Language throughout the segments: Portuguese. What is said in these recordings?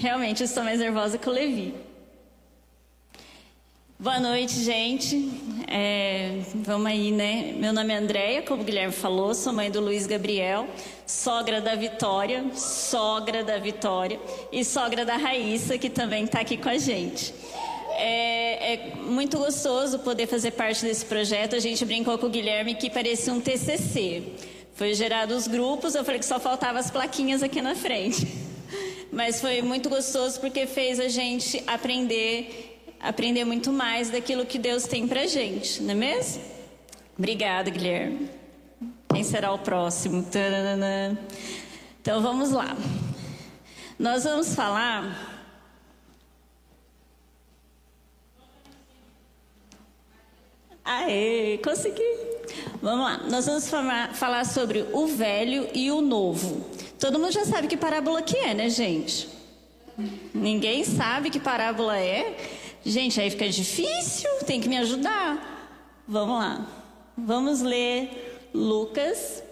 Realmente estou mais nervosa que o Levi. Boa noite, gente. É, vamos aí, né? Meu nome é Andréia, como o Guilherme falou, sou mãe do Luiz Gabriel, sogra da Vitória, sogra da Vitória e sogra da Raíssa, que também está aqui com a gente. É, é, muito gostoso poder fazer parte desse projeto. A gente brincou com o Guilherme que parecia um TCC. Foi gerado os grupos, eu falei que só faltava as plaquinhas aqui na frente. Mas foi muito gostoso porque fez a gente aprender aprender muito mais daquilo que Deus tem pra gente, não é mesmo? Obrigada, Guilherme. Quem será o próximo? Taranana. Então vamos lá. Nós vamos falar. Aê, consegui. Vamos lá. Nós vamos falar, sobre o velho e o novo. Todo mundo já sabe que parábola que é, né, gente? Ninguém sabe que parábola é. Gente, aí fica difícil, tem que me ajudar. Vamos lá. Vamos ler Lucas.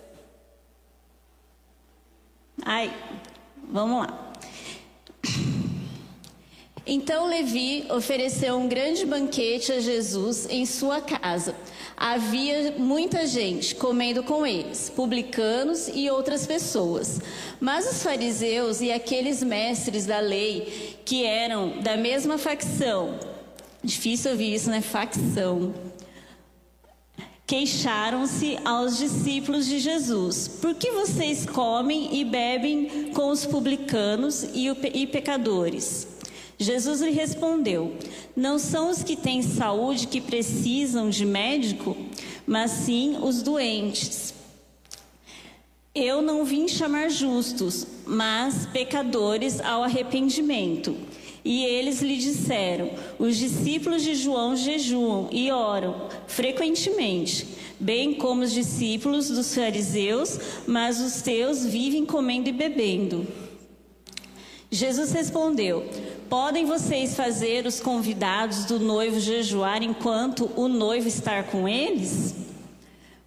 Ai, vamos lá. Então Levi ofereceu um grande banquete a Jesus em sua casa. Havia muita gente comendo com eles, publicanos e outras pessoas. Mas os fariseus e aqueles mestres da lei, que eram da mesma facção, difícil ouvir isso, né? Facção. Queixaram-se aos discípulos de Jesus: Por que vocês comem e bebem com os publicanos e pecadores? Jesus lhe respondeu: Não são os que têm saúde que precisam de médico, mas sim os doentes. Eu não vim chamar justos, mas pecadores ao arrependimento. E eles lhe disseram: Os discípulos de João jejuam e oram frequentemente, bem como os discípulos dos fariseus, mas os teus vivem comendo e bebendo. Jesus respondeu: Podem vocês fazer os convidados do noivo jejuar enquanto o noivo está com eles?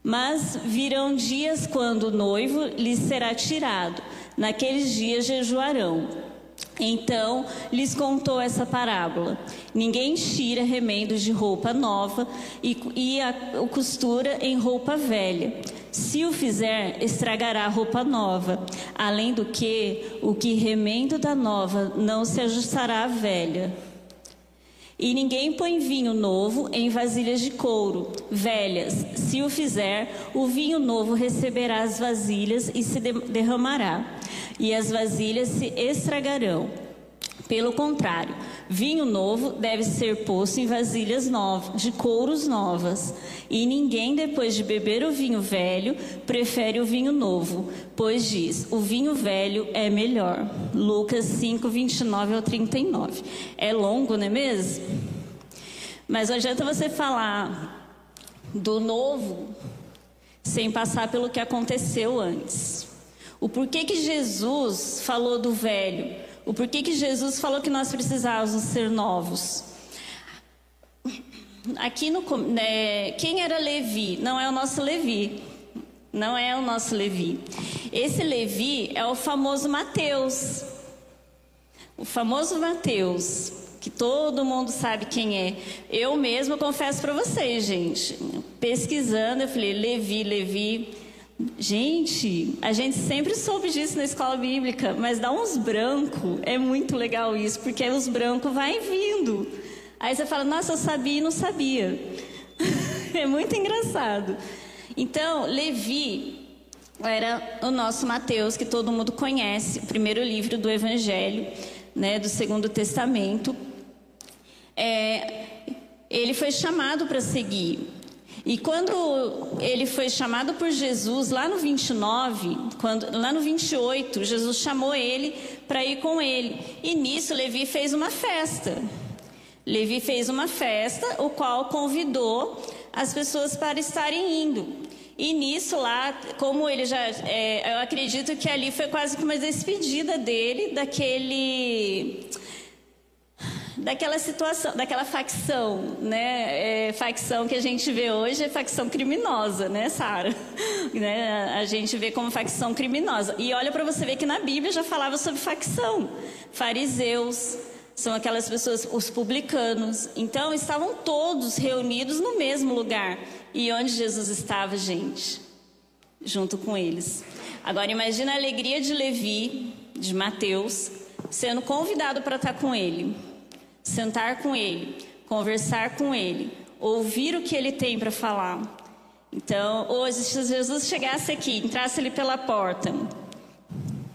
Mas virão dias quando o noivo lhes será tirado. Naqueles dias jejuarão. Então lhes contou essa parábola: Ninguém tira remendos de roupa nova e, e a, o costura em roupa velha se o fizer, estragará a roupa nova. Além do que, o que remendo da nova não se ajustará à velha. E ninguém põe vinho novo em vasilhas de couro, velhas. Se o fizer, o vinho novo receberá as vasilhas e se derramará, e as vasilhas se estragarão. Pelo contrário, vinho novo deve ser posto em vasilhas novas, de couros novas, e ninguém depois de beber o vinho velho prefere o vinho novo, pois diz: o vinho velho é melhor. Lucas 5, 29 ao 39. É longo, não é mesmo? Mas não adianta você falar do novo sem passar pelo que aconteceu antes. O porquê que Jesus falou do velho? O porquê que Jesus falou que nós precisávamos ser novos. Aqui no né, quem era Levi? Não é o nosso Levi. Não é o nosso Levi. Esse Levi é o famoso Mateus. O famoso Mateus, que todo mundo sabe quem é. Eu mesmo confesso para vocês, gente. Pesquisando, eu falei Levi, Levi. Gente, a gente sempre soube disso na escola bíblica, mas dá uns brancos, é muito legal isso, porque os brancos vai vindo. Aí você fala, nossa, eu sabia e não sabia. é muito engraçado. Então, Levi era o nosso Mateus, que todo mundo conhece, o primeiro livro do Evangelho, né, do Segundo Testamento. É, ele foi chamado para seguir e quando ele foi chamado por Jesus, lá no 29, quando, lá no 28, Jesus chamou ele para ir com ele. E nisso Levi fez uma festa. Levi fez uma festa, o qual convidou as pessoas para estarem indo. E nisso lá, como ele já, é, eu acredito que ali foi quase que uma despedida dele daquele daquela situação, daquela facção, né? É, facção que a gente vê hoje é facção criminosa, né, Sara? né? A gente vê como facção criminosa. E olha para você ver que na Bíblia já falava sobre facção. Fariseus são aquelas pessoas, os publicanos. Então estavam todos reunidos no mesmo lugar. E onde Jesus estava, gente? Junto com eles. Agora imagina a alegria de Levi, de Mateus, sendo convidado para estar com ele sentar com ele, conversar com ele, ouvir o que ele tem para falar. Então, hoje, se Jesus chegasse aqui, entrasse ali pela porta,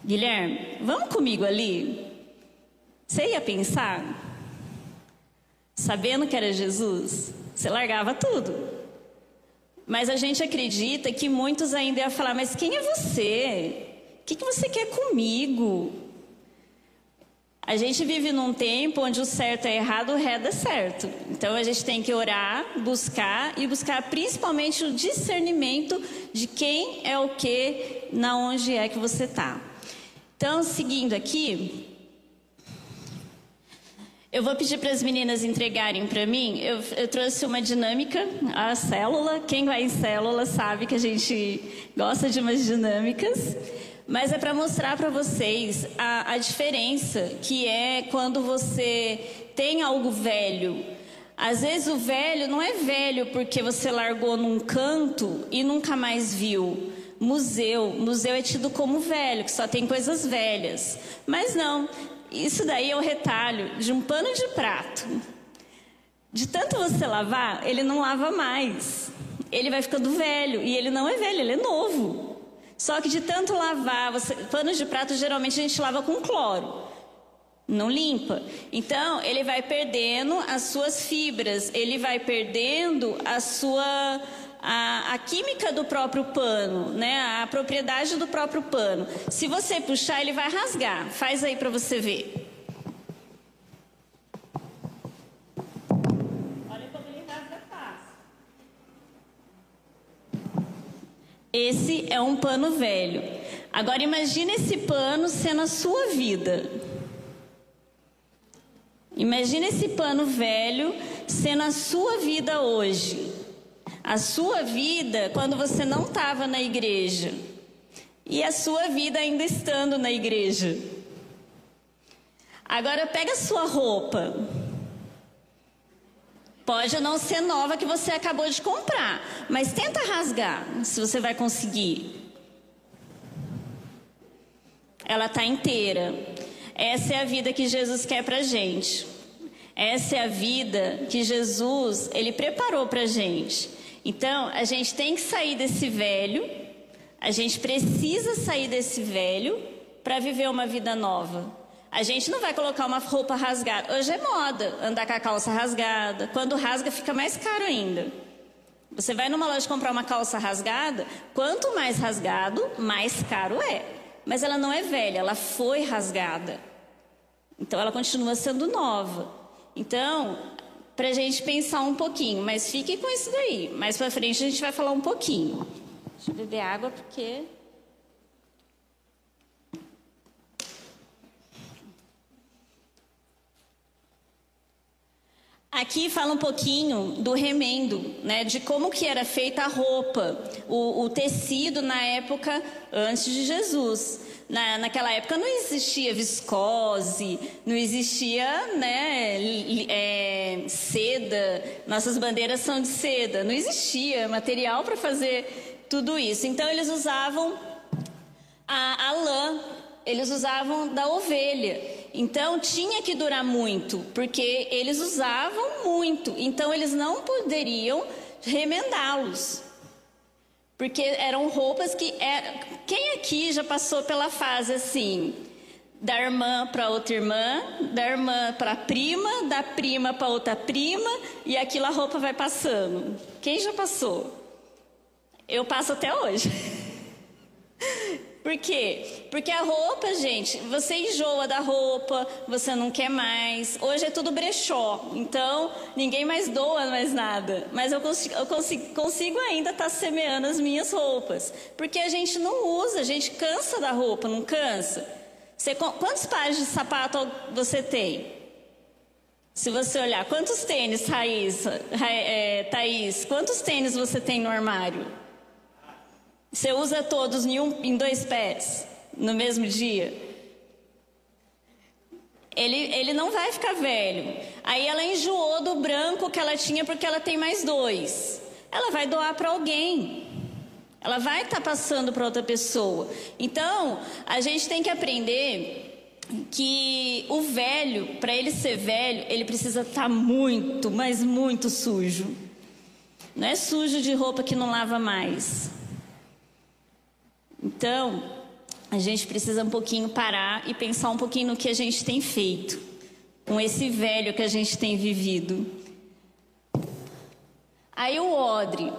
Guilherme, vamos comigo ali? Você ia pensar? Sabendo que era Jesus, você largava tudo. Mas a gente acredita que muitos ainda iam falar: Mas quem é você? O que, que você quer comigo? A gente vive num tempo onde o certo é errado, o reto é certo. Então a gente tem que orar, buscar e buscar principalmente o discernimento de quem é o que, na onde é que você está. Então, seguindo aqui, eu vou pedir para as meninas entregarem para mim. Eu, eu, trouxe uma dinâmica, a célula. Quem vai em célula sabe que a gente gosta de umas dinâmicas. Mas é para mostrar para vocês a, a diferença que é quando você tem algo velho. Às vezes o velho não é velho porque você largou num canto e nunca mais viu. Museu, museu é tido como velho, que só tem coisas velhas. Mas não, isso daí é o retalho de um pano de prato. De tanto você lavar, ele não lava mais. Ele vai ficando velho e ele não é velho, ele é novo. Só que de tanto lavar, você, panos de prato geralmente a gente lava com cloro. Não limpa. Então, ele vai perdendo as suas fibras, ele vai perdendo a sua a, a, química do próprio pano, né? A propriedade do próprio pano. Se você puxar, ele vai rasgar. Faz aí para você ver. Esse é um pano velho. Agora imagine esse pano sendo a sua vida. Imagine esse pano velho sendo a sua vida hoje. A sua vida quando você não estava na igreja. E a sua vida ainda estando na igreja. Agora pega a sua roupa. Pode não ser nova que você acabou de comprar, mas tenta rasgar, se você vai conseguir. Ela está inteira. Essa é a vida que Jesus quer para gente. Essa é a vida que Jesus ele preparou para gente. Então a gente tem que sair desse velho. A gente precisa sair desse velho para viver uma vida nova. A gente não vai colocar uma roupa rasgada. Hoje é moda andar com a calça rasgada. Quando rasga, fica mais caro ainda. Você vai numa loja comprar uma calça rasgada, quanto mais rasgado, mais caro é. Mas ela não é velha, ela foi rasgada. Então ela continua sendo nova. Então, para a gente pensar um pouquinho, mas fique com isso daí. Mais para frente a gente vai falar um pouquinho. Deixa eu beber água porque Aqui fala um pouquinho do remendo, né, de como que era feita a roupa, o, o tecido na época antes de Jesus. Na, naquela época não existia viscose, não existia né, é, seda, nossas bandeiras são de seda, não existia material para fazer tudo isso. Então eles usavam a, a lã, eles usavam da ovelha. Então tinha que durar muito, porque eles usavam muito. Então eles não poderiam remendá-los. Porque eram roupas que. É... Quem aqui já passou pela fase assim? Da irmã para outra irmã, da irmã para a prima, da prima para outra prima, e aquilo a roupa vai passando. Quem já passou? Eu passo até hoje. Por quê? Porque a roupa, gente, você enjoa da roupa, você não quer mais. Hoje é tudo brechó, então ninguém mais doa mais nada. Mas eu consigo, eu consigo, consigo ainda estar tá semeando as minhas roupas. Porque a gente não usa, a gente cansa da roupa, não cansa? Você, quantos pares de sapato você tem? Se você olhar, quantos tênis, Thaís, é, Thaís, quantos tênis você tem no armário? Você usa todos em, um, em dois pés, no mesmo dia? Ele, ele não vai ficar velho. Aí ela enjoou do branco que ela tinha porque ela tem mais dois. Ela vai doar para alguém. Ela vai estar tá passando para outra pessoa. Então, a gente tem que aprender que o velho, para ele ser velho, ele precisa estar tá muito, mas muito sujo. Não é sujo de roupa que não lava mais. Então, a gente precisa um pouquinho parar e pensar um pouquinho no que a gente tem feito com esse velho que a gente tem vivido. Aí o odre.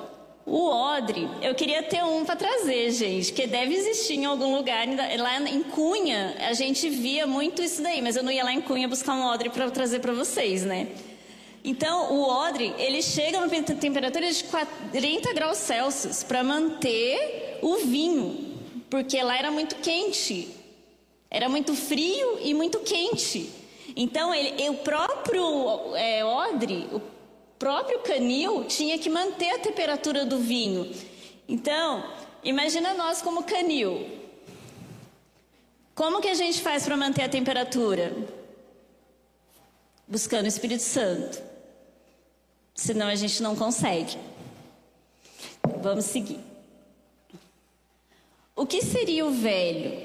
O odre, eu queria ter um para trazer, gente, que deve existir em algum lugar. Lá em Cunha, a gente via muito isso daí, mas eu não ia lá em Cunha buscar um odre para trazer para vocês, né? Então, o odre, ele chega numa temperatura de 40 graus Celsius para manter o vinho, porque lá era muito quente. Era muito frio e muito quente. Então, ele, o próprio é, odre, o próprio canil tinha que manter a temperatura do vinho. Então, imagina nós como canil. Como que a gente faz para manter a temperatura? Buscando o Espírito Santo. Senão a gente não consegue. Vamos seguir. O que seria o velho?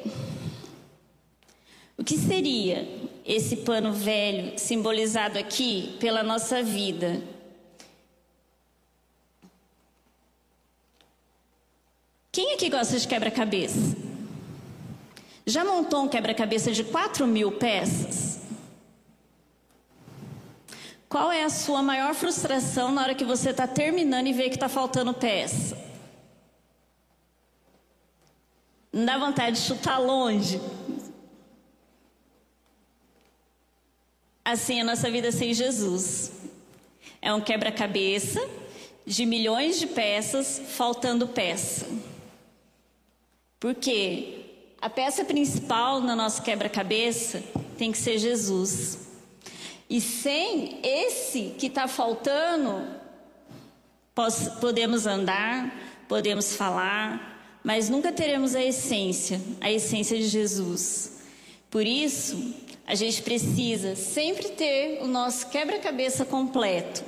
O que seria esse pano velho simbolizado aqui pela nossa vida? Quem aqui gosta de quebra-cabeça? Já montou um quebra-cabeça de 4 mil peças? Qual é a sua maior frustração na hora que você está terminando e vê que está faltando peça? Não dá vontade de chutar longe? Assim é a nossa vida sem Jesus. É um quebra-cabeça de milhões de peças, faltando peça. Porque a peça principal no nosso quebra-cabeça tem que ser Jesus. E sem esse que está faltando, podemos andar, podemos falar, mas nunca teremos a essência, a essência de Jesus. Por isso, a gente precisa sempre ter o nosso quebra-cabeça completo.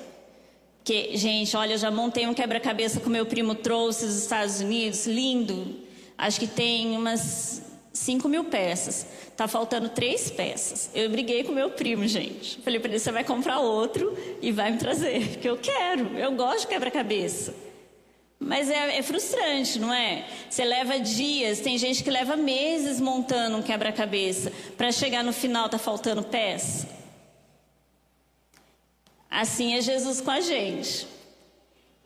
Que, gente, olha, eu já montei um quebra-cabeça que meu primo trouxe dos Estados Unidos, lindo. Acho que tem umas 5 mil peças. Tá faltando três peças. Eu briguei com meu primo, gente. Falei para ele: você vai comprar outro e vai me trazer, porque eu quero. Eu gosto de quebra-cabeça. Mas é, é, frustrante, não é? Você leva dias, tem gente que leva meses montando um quebra-cabeça para chegar no final tá faltando peça. Assim é Jesus com a gente.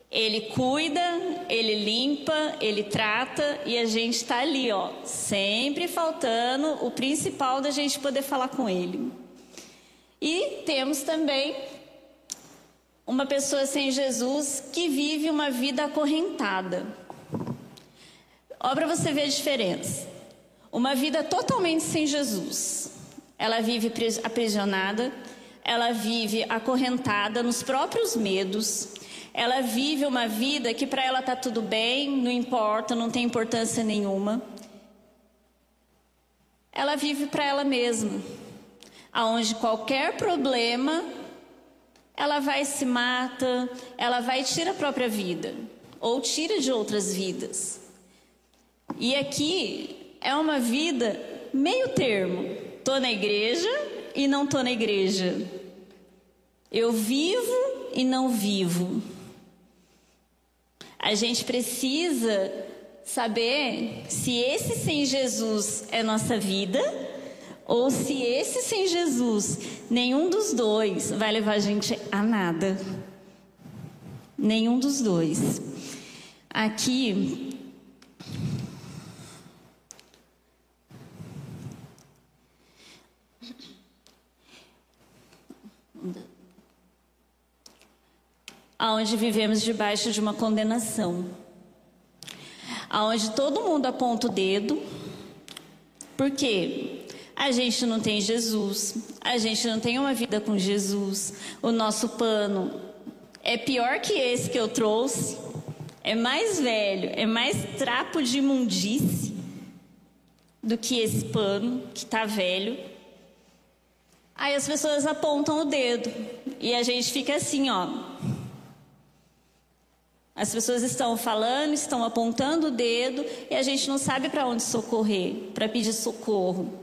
Ele cuida, ele limpa, ele trata e a gente está ali, ó, sempre faltando o principal da gente poder falar com ele. E temos também uma pessoa sem Jesus que vive uma vida acorrentada. Ó, para você ver a diferença. Uma vida totalmente sem Jesus. Ela vive aprisionada, ela vive acorrentada nos próprios medos, ela vive uma vida que para ela tá tudo bem, não importa, não tem importância nenhuma. Ela vive para ela mesma, aonde qualquer problema ela vai se mata, ela vai tirar a própria vida ou tira de outras vidas. E aqui é uma vida meio termo. Tô na igreja e não tô na igreja. Eu vivo e não vivo. A gente precisa saber se esse sem Jesus é nossa vida ou se esse sem Jesus, nenhum dos dois vai levar a gente a nada. Nenhum dos dois. Aqui aonde vivemos debaixo de uma condenação, aonde todo mundo aponta o dedo, porque A gente não tem Jesus, a gente não tem uma vida com Jesus. O nosso pano é pior que esse que eu trouxe, é mais velho, é mais trapo de imundície do que esse pano que está velho. Aí as pessoas apontam o dedo e a gente fica assim, ó. As pessoas estão falando, estão apontando o dedo e a gente não sabe para onde socorrer, para pedir socorro.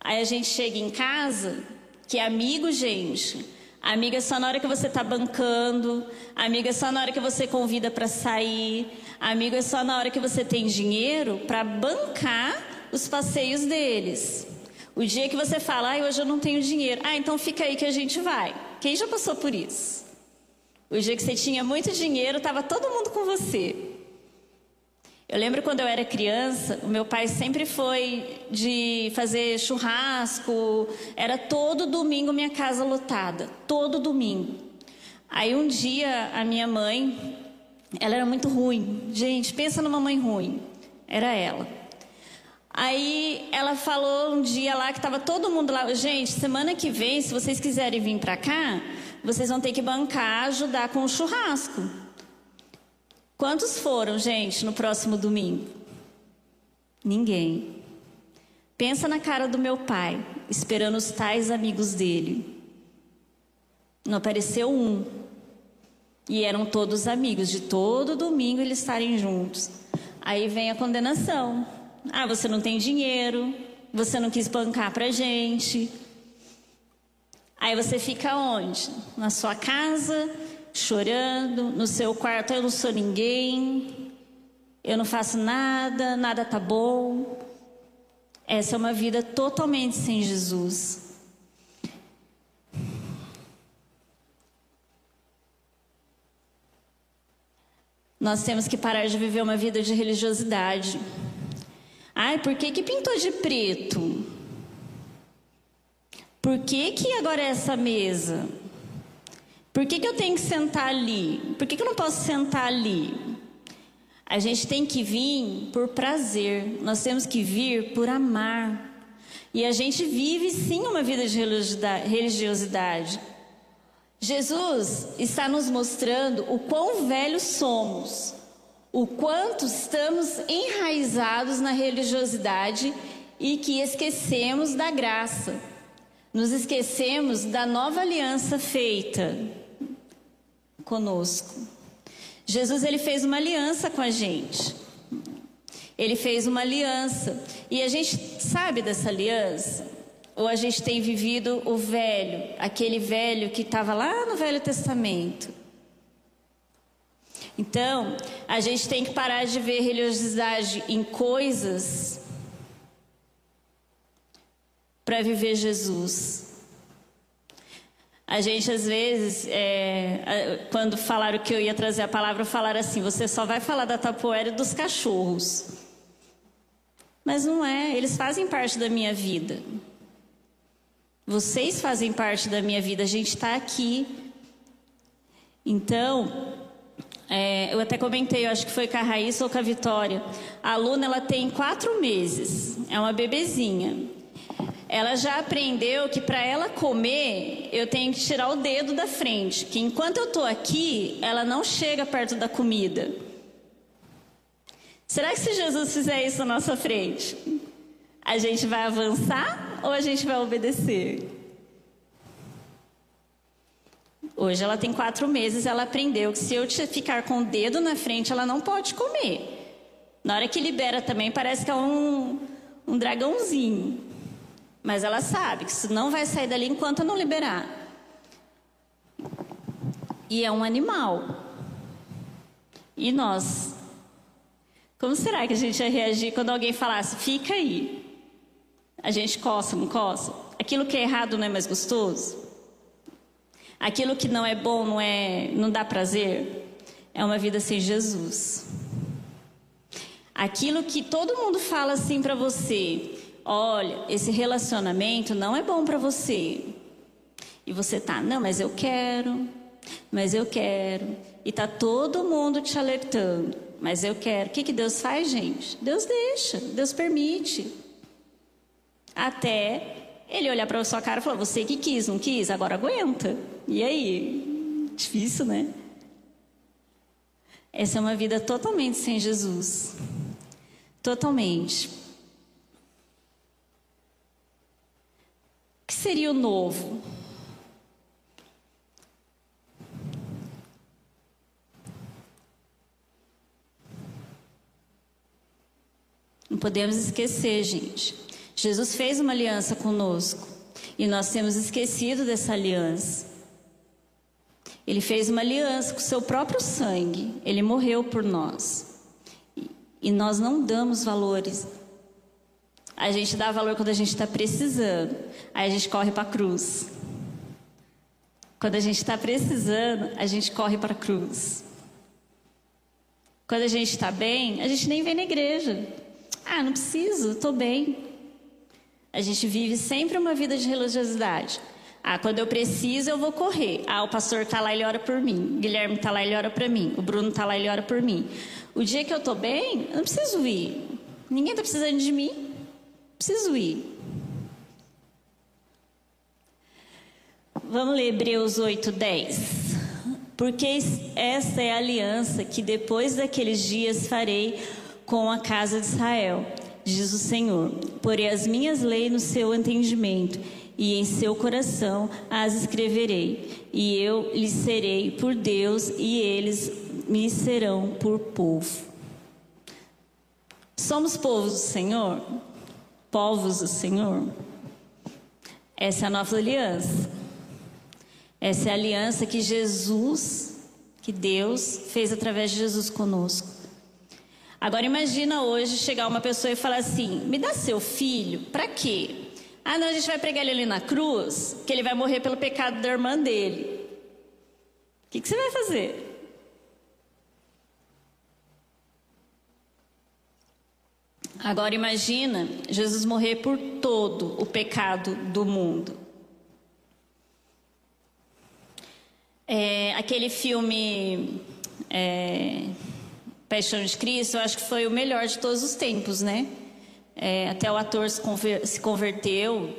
Aí a gente chega em casa, que é amigo, gente. Amiga é só na hora que você está bancando, amiga é só na hora que você convida para sair, amigo é só na hora que você tem dinheiro para bancar os passeios deles. O dia que você fala, ah, hoje eu não tenho dinheiro, ah, então fica aí que a gente vai. Quem já passou por isso? O dia que você tinha muito dinheiro, estava todo mundo com você. Eu lembro quando eu era criança, o meu pai sempre foi de fazer churrasco, era todo domingo minha casa lotada, todo domingo. Aí um dia a minha mãe, ela era muito ruim. Gente, pensa numa mãe ruim. Era ela. Aí ela falou um dia lá que estava todo mundo lá, gente, semana que vem, se vocês quiserem vir para cá, vocês vão ter que bancar, ajudar com o churrasco. Quantos foram, gente, no próximo domingo? Ninguém. Pensa na cara do meu pai, esperando os tais amigos dele. Não apareceu um. E eram todos amigos, de todo domingo eles estarem juntos. Aí vem a condenação. Ah, você não tem dinheiro, você não quis bancar pra gente. Aí você fica onde? Na sua casa, chorando, no seu quarto, eu não sou ninguém, eu não faço nada, nada tá bom. Essa é uma vida totalmente sem Jesus. Nós temos que parar de viver uma vida de religiosidade. Ai, por que, que pintou de preto? Por que, que agora é essa mesa? Por que, que eu tenho que sentar ali? Por que, que eu não posso sentar ali? A gente tem que vir por prazer, nós temos que vir por amar. E a gente vive sim uma vida de religiosidade. Jesus está nos mostrando o quão velhos somos, o quanto estamos enraizados na religiosidade e que esquecemos da graça. Nos esquecemos da nova aliança feita conosco. Jesus ele fez uma aliança com a gente. Ele fez uma aliança e a gente sabe dessa aliança. Ou a gente tem vivido o velho, aquele velho que estava lá no Velho Testamento. Então, a gente tem que parar de ver religiosidade em coisas para viver Jesus. A gente, às vezes, é, quando falaram que eu ia trazer a palavra, falaram assim: você só vai falar da tapoeira e dos cachorros. Mas não é, eles fazem parte da minha vida. Vocês fazem parte da minha vida, a gente está aqui. Então, é, eu até comentei, eu acho que foi com a Raíssa ou com a Vitória. A aluna, ela tem quatro meses, é uma bebezinha. Ela já aprendeu que para ela comer, eu tenho que tirar o dedo da frente, que enquanto eu estou aqui, ela não chega perto da comida. Será que se Jesus fizer isso na nossa frente, a gente vai avançar ou a gente vai obedecer? Hoje ela tem quatro meses, ela aprendeu que se eu ficar com o dedo na frente, ela não pode comer. Na hora que libera também, parece que é um, um dragãozinho. Mas ela sabe que isso não vai sair dali enquanto não liberar. E é um animal. E nós? Como será que a gente ia reagir quando alguém falasse, fica aí? A gente coça, não coça? Aquilo que é errado não é mais gostoso? Aquilo que não é bom não é, não dá prazer? É uma vida sem Jesus. Aquilo que todo mundo fala assim para você, olha, esse relacionamento não é bom para você. E você tá, não, mas eu quero, mas eu quero. E tá todo mundo te alertando, mas eu quero. O que, que Deus faz, gente? Deus deixa, Deus permite. Até ele olhar para sua cara e falar: Você que quis, não quis, agora aguenta. E aí? Difícil, né? Essa é uma vida totalmente sem Jesus. Totalmente. Que seria o novo? Não podemos esquecer, gente. Jesus fez uma aliança conosco e nós temos esquecido dessa aliança. Ele fez uma aliança com o seu próprio sangue. Ele morreu por nós. E nós não damos valores. A gente dá valor quando a gente está precisando. Aí a gente corre para a cruz. Quando a gente está precisando, a gente corre para a cruz. Quando a gente está bem, a gente nem vem na igreja. Ah, não preciso, estou bem. A gente vive sempre uma vida de religiosidade. Ah, quando eu preciso, eu vou correr. Ah, o pastor está lá, ele ora por mim. O Guilherme está lá, ele ora para mim. O Bruno está lá, ele ora por mim. O dia que eu estou bem, eu não preciso ir. Ninguém está precisando de mim. Preciso ir. Vamos ler Hebreus 8, 10. Porque esta é a aliança que depois daqueles dias farei com a casa de Israel, diz o Senhor. Porei as minhas leis no seu entendimento e em seu coração as escreverei, e eu lhes serei por Deus e eles me serão por povo. Somos povos do Senhor? Povos do Senhor? Essa é a nova aliança. Essa é a aliança que Jesus, que Deus fez através de Jesus conosco. Agora imagina hoje chegar uma pessoa e falar assim: "Me dá seu filho, para quê?" "Ah, não, a gente vai pregar ele ali na cruz, que ele vai morrer pelo pecado da irmã dele." O que, que você vai fazer? Agora imagina Jesus morrer por todo o pecado do mundo. É, aquele filme é, Paixão de Cristo, eu acho que foi o melhor de todos os tempos, né? É, até o ator se, conver, se converteu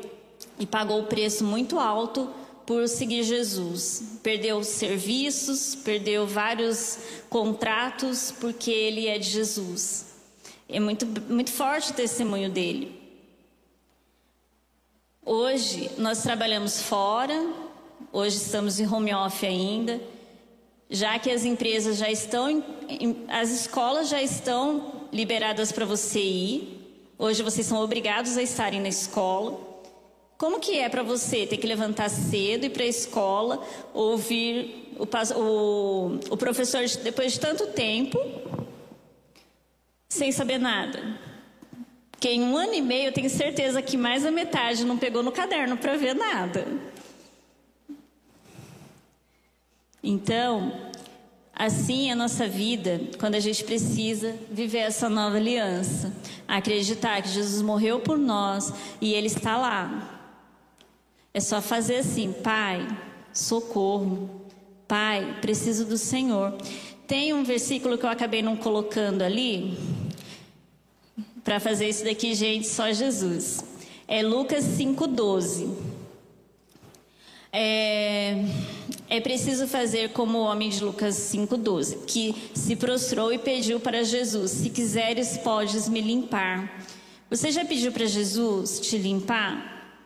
e pagou o preço muito alto por seguir Jesus. Perdeu serviços, perdeu vários contratos porque ele é de Jesus. É muito, muito forte o testemunho dele. Hoje nós trabalhamos fora, hoje estamos em home office ainda já que as empresas já estão, as escolas já estão liberadas para você ir. Hoje vocês são obrigados a estarem na escola. Como que é para você ter que levantar cedo e ir para a escola, ouvir o, o, o professor depois de tanto tempo, sem saber nada? Porque em um ano e meio eu tenho certeza que mais da metade não pegou no caderno para ver nada. Então, assim é a nossa vida quando a gente precisa viver essa nova aliança. Acreditar que Jesus morreu por nós e Ele está lá. É só fazer assim, Pai, socorro. Pai, preciso do Senhor. Tem um versículo que eu acabei não colocando ali. Para fazer isso daqui, gente, só Jesus. É Lucas 5,12. É, é preciso fazer como o homem de Lucas 5,12, que se prostrou e pediu para Jesus: Se quiseres, podes me limpar. Você já pediu para Jesus te limpar?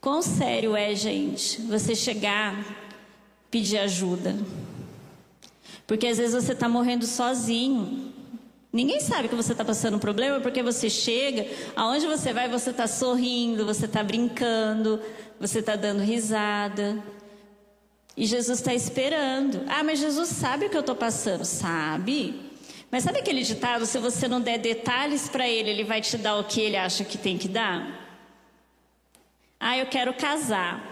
Quão sério é, gente, você chegar, pedir ajuda? Porque às vezes você está morrendo sozinho. Ninguém sabe que você está passando um problema porque você chega, aonde você vai, você está sorrindo, você está brincando, você está dando risada. E Jesus está esperando. Ah, mas Jesus sabe o que eu estou passando. Sabe. Mas sabe aquele ditado: se você não der detalhes para ele, ele vai te dar o que ele acha que tem que dar? Ah, eu quero casar.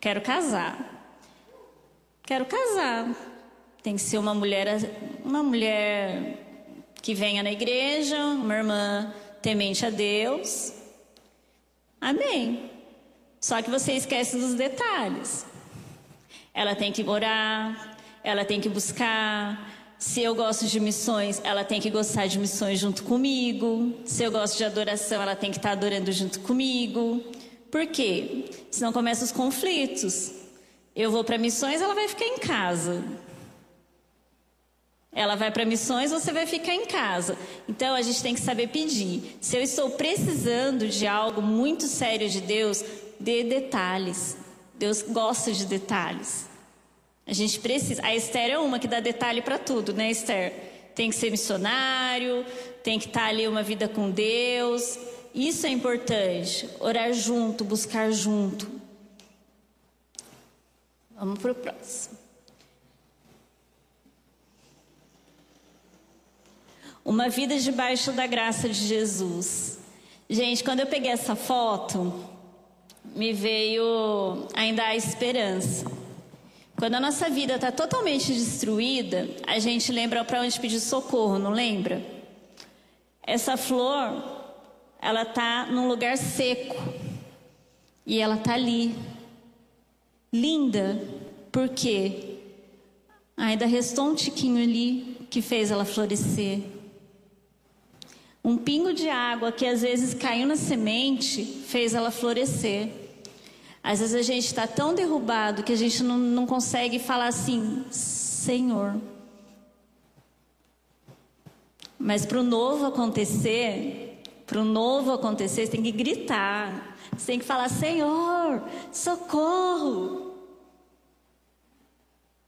Quero casar. Quero casar. Tem que ser uma mulher, uma mulher que venha na igreja, uma irmã temente a Deus. Amém. Só que você esquece dos detalhes. Ela tem que orar, ela tem que buscar, Se eu gosto de missões, ela tem que gostar de missões junto comigo. Se eu gosto de adoração, ela tem que estar adorando junto comigo. Por quê? Senão começam os conflitos. Eu vou para missões, ela vai ficar em casa. Ela vai para missões, você vai ficar em casa. Então a gente tem que saber pedir. Se eu estou precisando de algo muito sério de Deus, dê detalhes. Deus gosta de detalhes. A gente precisa. A Esther é uma que dá detalhe para tudo, né, Esther? Tem que ser missionário, tem que estar tá ali uma vida com Deus. Isso é importante. Orar junto, buscar junto. Vamos para o próximo. Uma vida debaixo da graça de Jesus. Gente, quando eu peguei essa foto, me veio ainda a esperança. Quando a nossa vida está totalmente destruída, a gente lembra para onde pedir socorro, não lembra? Essa flor, ela está num lugar seco e ela está ali, linda, porque ainda restou um tiquinho ali que fez ela florescer. Um pingo de água que às vezes caiu na semente fez ela florescer. Às vezes a gente está tão derrubado que a gente não, não consegue falar assim, Senhor. Mas para o novo acontecer, para o novo acontecer, você tem que gritar. Você tem que falar, Senhor, socorro.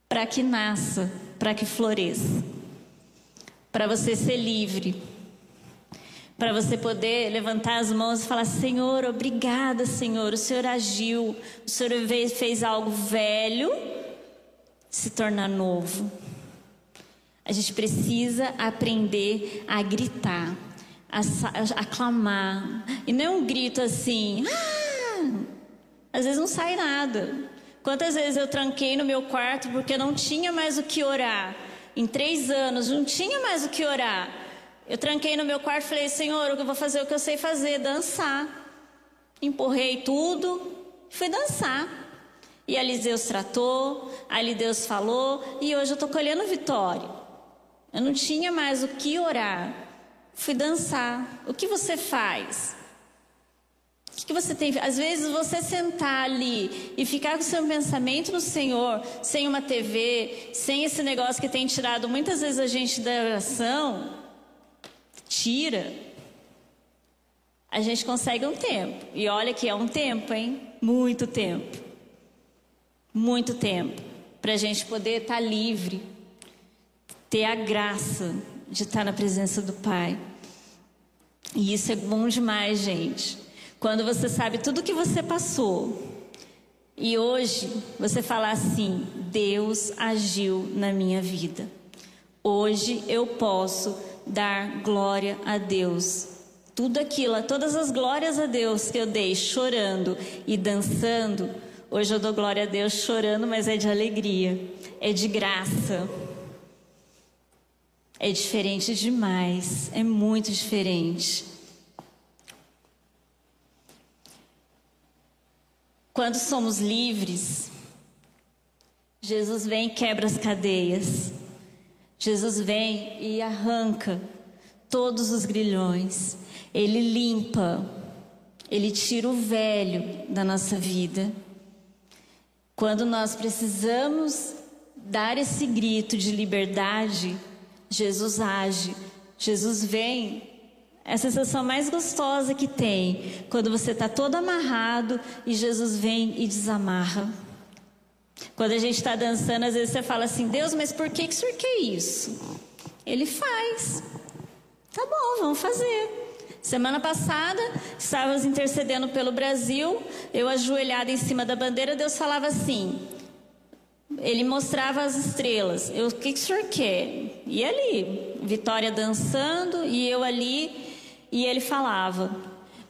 Para que nasça, para que floresça. Para você ser livre para você poder levantar as mãos e falar: Senhor, obrigada, Senhor. O Senhor agiu, o Senhor fez algo velho se tornar novo. A gente precisa aprender a gritar, a, a, a clamar. E não é um grito assim, ah! às vezes não sai nada. Quantas vezes eu tranquei no meu quarto porque não tinha mais o que orar? Em três anos, não tinha mais o que orar. Eu tranquei no meu quarto e falei: Senhor, eu vou fazer o que eu sei fazer, dançar. Empurrei tudo fui dançar. E ali Deus tratou, ali Deus falou, e hoje eu estou colhendo vitória. Eu não tinha mais o que orar. Fui dançar. O que você faz? O que você tem? Às vezes você sentar ali e ficar com o seu pensamento no Senhor, sem uma TV, sem esse negócio que tem tirado muitas vezes a gente da oração, tira, a gente consegue um tempo. E olha que é um tempo, hein? Muito tempo. Muito tempo. Para a gente poder estar tá livre, ter a graça de estar tá na presença do Pai. E isso é bom demais, gente. Quando você sabe tudo que você passou. E hoje você fala assim: Deus agiu na minha vida. Hoje eu posso dar glória a Deus. Tudo aquilo, todas as glórias a Deus que eu dei chorando e dançando, hoje eu dou glória a Deus chorando, mas é de alegria, é de graça. É diferente demais, é muito diferente. Quando somos livres, Jesus vem e quebra as cadeias. Jesus vem e arranca todos os grilhões, ele limpa, ele tira o velho da nossa vida. Quando nós precisamos dar esse grito de liberdade, Jesus age, Jesus vem. É a sensação mais gostosa que tem quando você está todo amarrado e Jesus vem e desamarra. Quando a gente está dançando, às vezes você fala assim: Deus, mas por que, que o senhor quer isso? Ele faz. Tá bom, vamos fazer. Semana passada, estávamos intercedendo pelo Brasil, eu ajoelhada em cima da bandeira, Deus falava assim. Ele mostrava as estrelas. Eu, o que, que o senhor quer? E ali, Vitória dançando, e eu ali, e ele falava: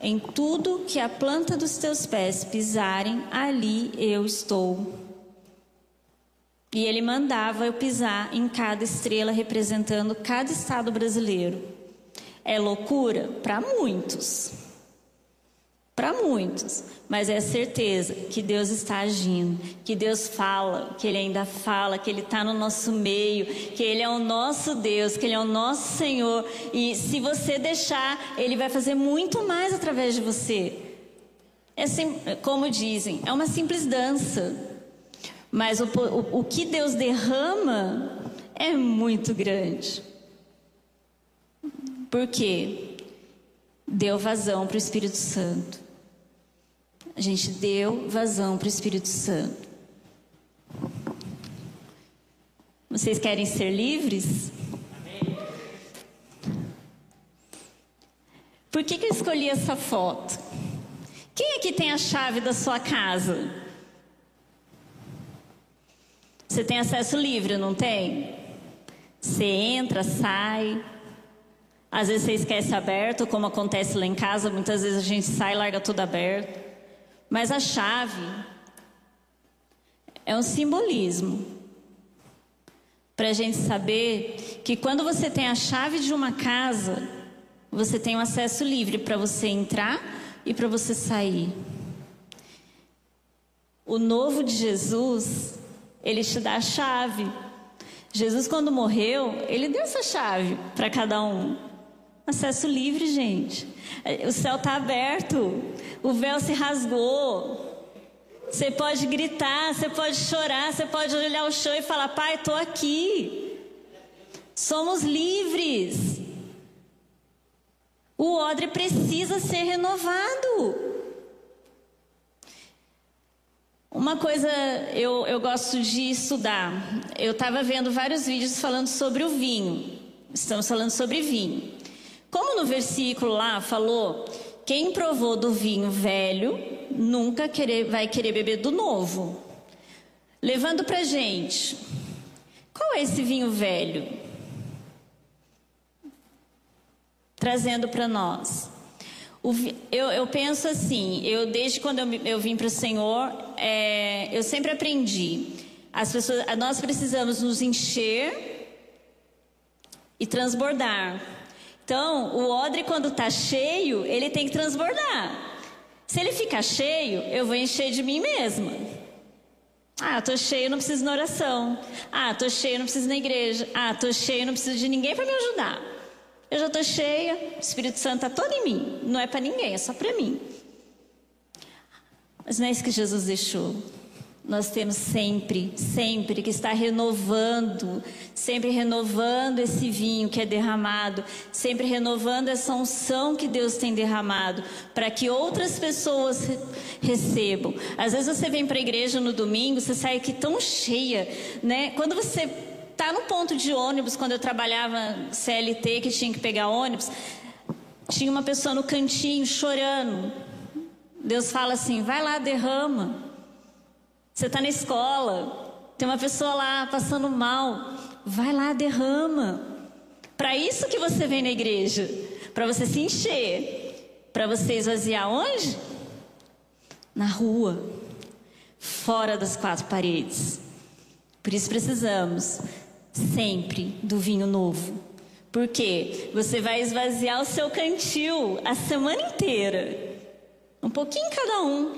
Em tudo que a planta dos teus pés pisarem, ali eu estou. E ele mandava eu pisar em cada estrela representando cada estado brasileiro. É loucura? Para muitos. para muitos, mas é certeza que Deus está agindo, que Deus fala, que Ele ainda fala, que Ele está no nosso meio, que Ele é o nosso Deus, que Ele é o nosso Senhor, e se você deixar, Ele vai fazer muito mais através de você. É sim, como dizem, é uma simples dança, mas o, o, o que Deus derrama é muito grande. Por quê? Deu vazão para o Espírito Santo. A gente deu vazão para o Espírito Santo. Vocês querem ser livres? Por que, que eu escolhi essa foto? Quem aqui tem a chave da sua casa? Você tem acesso livre, não tem? Você entra, sai. Às vezes você esquece aberto, como acontece lá em casa, muitas vezes a gente sai e larga tudo aberto. Mas a chave é um simbolismo para a gente saber que quando você tem a chave de uma casa, você tem um acesso livre para você entrar e para você sair. O novo de Jesus, ele te dá a chave. Jesus, quando morreu, ele deu essa chave para cada um. Acesso livre, gente. O céu está aberto. O véu se rasgou. Você pode gritar, você pode chorar, você pode olhar o chão e falar: Pai, estou aqui. Somos livres. O odre precisa ser renovado. Uma coisa eu, eu gosto de estudar. Eu estava vendo vários vídeos falando sobre o vinho. Estamos falando sobre vinho. Como no versículo lá falou quem provou do vinho velho nunca querer, vai querer beber do novo. Levando para gente, qual é esse vinho velho? Trazendo para nós. O, eu, eu, penso assim, eu desde quando eu, eu vim para o Senhor, é, eu sempre aprendi. As pessoas, nós precisamos nos encher e transbordar. Então, o odre, quando está cheio, ele tem que transbordar. Se ele ficar cheio, eu vou encher de mim mesma. Ah, tô cheio, não preciso na oração. Ah, tô cheio, não preciso na igreja. Ah, tô cheio, não preciso de ninguém para me ajudar. Eu já tô cheia, o Espírito Santo está todo em mim. Não é para ninguém, é só para mim. Mas não é isso que Jesus deixou nós temos sempre, sempre que estar renovando, sempre renovando esse vinho que é derramado, sempre renovando essa unção que Deus tem derramado, para que outras pessoas recebam. Às vezes você vem para a igreja no domingo, você sai aqui tão cheia, né? Quando você está no ponto de ônibus, quando eu trabalhava CLT, que tinha que pegar ônibus, tinha uma pessoa no cantinho chorando. Deus fala assim: vai lá, derrama. Você está na escola, tem uma pessoa lá passando mal, vai lá, derrama. Para isso que você vem na igreja, para você se encher, para você esvaziar onde? Na rua, fora das quatro paredes. Por isso precisamos sempre do vinho novo. Porque você vai esvaziar o seu cantil a semana inteira. Um pouquinho cada um.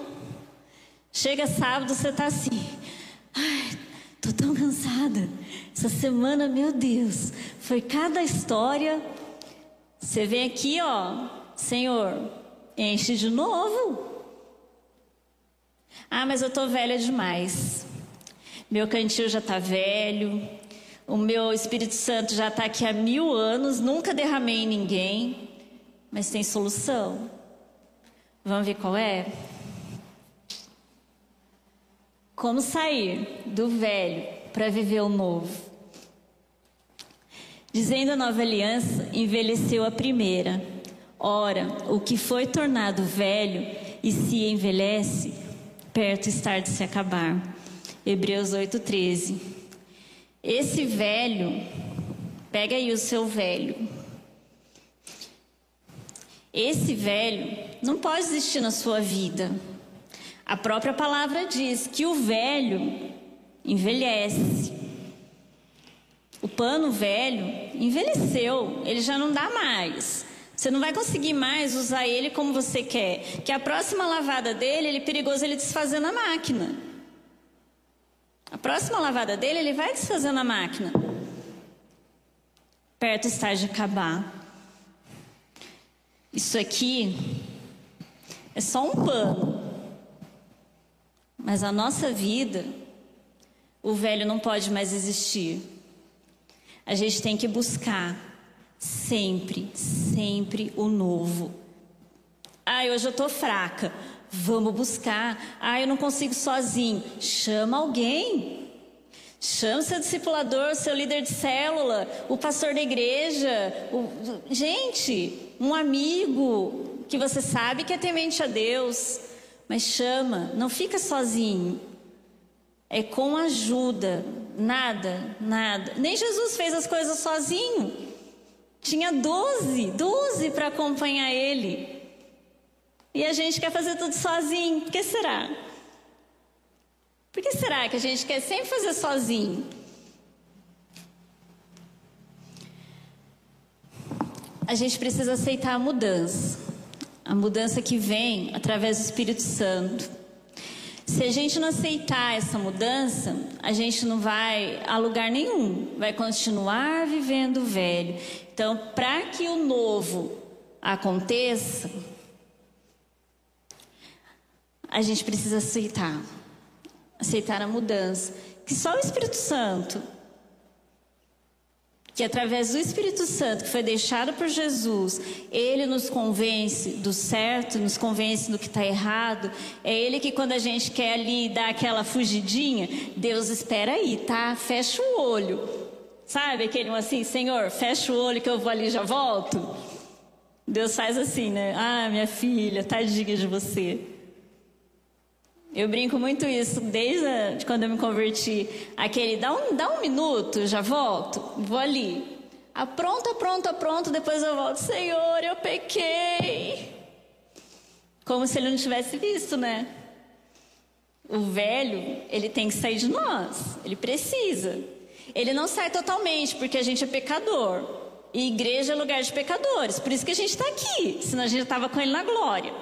Chega sábado, você está assim. Ai, tô tão cansada. Essa semana, meu Deus, foi cada história. Você vem aqui, ó, Senhor, enche de novo. Ah, mas eu tô velha demais. Meu cantil já tá velho. O meu Espírito Santo já está aqui há mil anos. Nunca derramei em ninguém. Mas tem solução. Vamos ver qual é? Como sair do velho para viver o novo? Dizendo a nova aliança, envelheceu a primeira. Ora, o que foi tornado velho e se envelhece, perto está de se acabar. Hebreus 8,13. Esse velho, pega aí o seu velho. Esse velho não pode existir na sua vida. A própria palavra diz que o velho envelhece. O pano velho envelheceu, ele já não dá mais. Você não vai conseguir mais usar ele como você quer. Que a próxima lavada dele, ele é perigoso ele desfazer na máquina. A próxima lavada dele, ele vai desfazer na máquina. Perto está de acabar. Isso aqui é só um pano. Mas a nossa vida, o velho não pode mais existir. A gente tem que buscar Sempre, sempre o novo. Ah, hoje eu estou fraca. Vamos buscar. Ah, eu não consigo sozinho. Chama alguém. Chama seu discipulador, seu líder de célula, o pastor da igreja. O... Gente, um amigo que você sabe que é temente a Deus. Mas chama, não fica sozinho. É com ajuda. Nada, nada. Nem Jesus fez as coisas sozinho. Tinha doze, doze para acompanhar ele. E a gente quer fazer tudo sozinho. Por que será? Por que será que a gente quer sempre fazer sozinho? A gente precisa aceitar a mudança. A mudança que vem através do Espírito Santo. Se a gente não aceitar essa mudança, a gente não vai a lugar nenhum, vai continuar vivendo o velho. Então, para que o novo aconteça, a gente precisa aceitar, aceitar a mudança, que só o Espírito Santo que através do Espírito Santo que foi deixado por Jesus, ele nos convence do certo, nos convence do que está errado. É ele que quando a gente quer ali dar aquela fugidinha, Deus espera aí, tá? Fecha o olho. Sabe aquele assim, Senhor, fecha o olho que eu vou ali e já volto? Deus faz assim, né? Ah, minha filha, tadinha de você. Eu brinco muito isso desde quando eu me converti. Aquele, dá um, dá um minuto, já volto, vou ali. Apronta, pronto, pronto, depois eu volto. Senhor, eu pequei. Como se ele não tivesse visto, né? O velho, ele tem que sair de nós. Ele precisa. Ele não sai totalmente, porque a gente é pecador. E igreja é lugar de pecadores. Por isso que a gente está aqui. Senão a gente estava com ele na glória.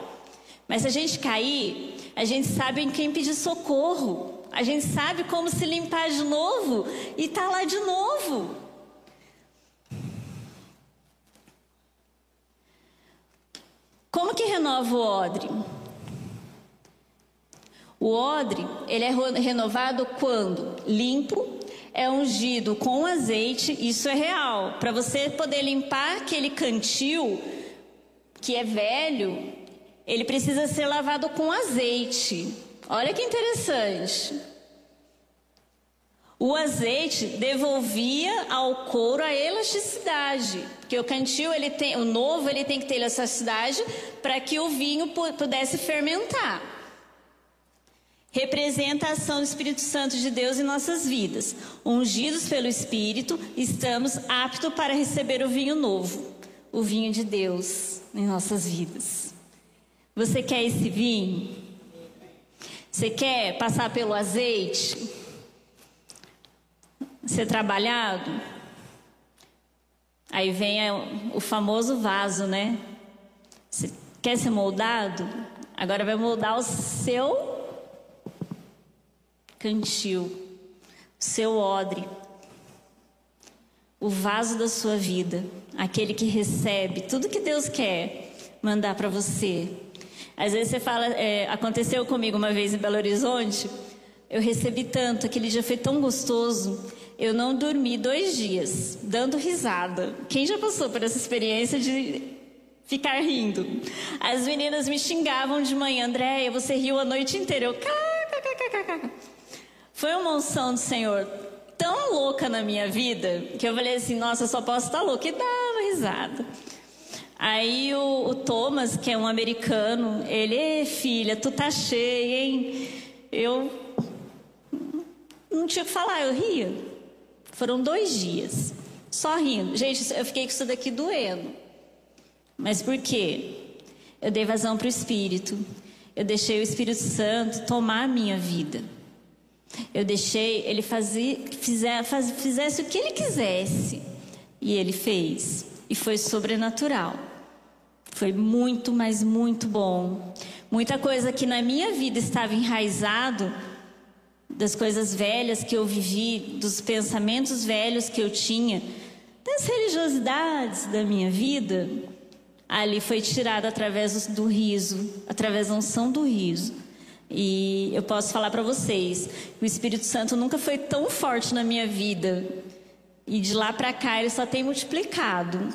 Mas se a gente cair, a gente sabe em quem pedir socorro. A gente sabe como se limpar de novo e tá lá de novo. Como que renova o odre? O odre, ele é renovado quando limpo, é ungido com azeite, isso é real. Para você poder limpar aquele cantil que é velho, ele precisa ser lavado com azeite. Olha que interessante. O azeite devolvia ao couro a elasticidade, porque o cantil ele tem, o novo ele tem que ter elasticidade para que o vinho pudesse fermentar. Representa a ação do Espírito Santo de Deus em nossas vidas. Ungidos pelo Espírito, estamos aptos para receber o vinho novo, o vinho de Deus em nossas vidas. Você quer esse vinho? Você quer passar pelo azeite? Ser trabalhado? Aí vem o famoso vaso, né? Você quer ser moldado? Agora vai moldar o seu cantil, o seu odre, o vaso da sua vida, aquele que recebe tudo que Deus quer mandar para você. Às vezes você fala, é, aconteceu comigo uma vez em Belo Horizonte, eu recebi tanto, aquele dia foi tão gostoso. Eu não dormi dois dias, dando risada. Quem já passou por essa experiência de ficar rindo? As meninas me xingavam de manhã, Andréia, você riu a noite inteira. Eu, Foi uma unção do Senhor tão louca na minha vida que eu falei assim: nossa, só posso estar louca e dava risada. Aí o, o, Thomas, que é um americano, ele, filha, tu tá cheia, hein? Eu não tinha o que falar, eu ria. Foram dois dias, só rindo. Gente, eu fiquei com isso daqui doendo. Mas por quê? Eu dei vazão para o Espírito. Eu deixei o Espírito Santo tomar a minha vida. Eu deixei ele fazer, fizer, faz, fizesse o que ele quisesse. E ele fez. E foi sobrenatural. Foi muito, mas muito bom. Muita coisa que na minha vida estava enraizado das coisas velhas que eu vivi, dos pensamentos velhos que eu tinha, das religiosidades da minha vida, ali foi tirado através do riso, através da unção do riso. E eu posso falar para vocês, o Espírito Santo nunca foi tão forte na minha vida. E de lá para cá ele só tem multiplicado.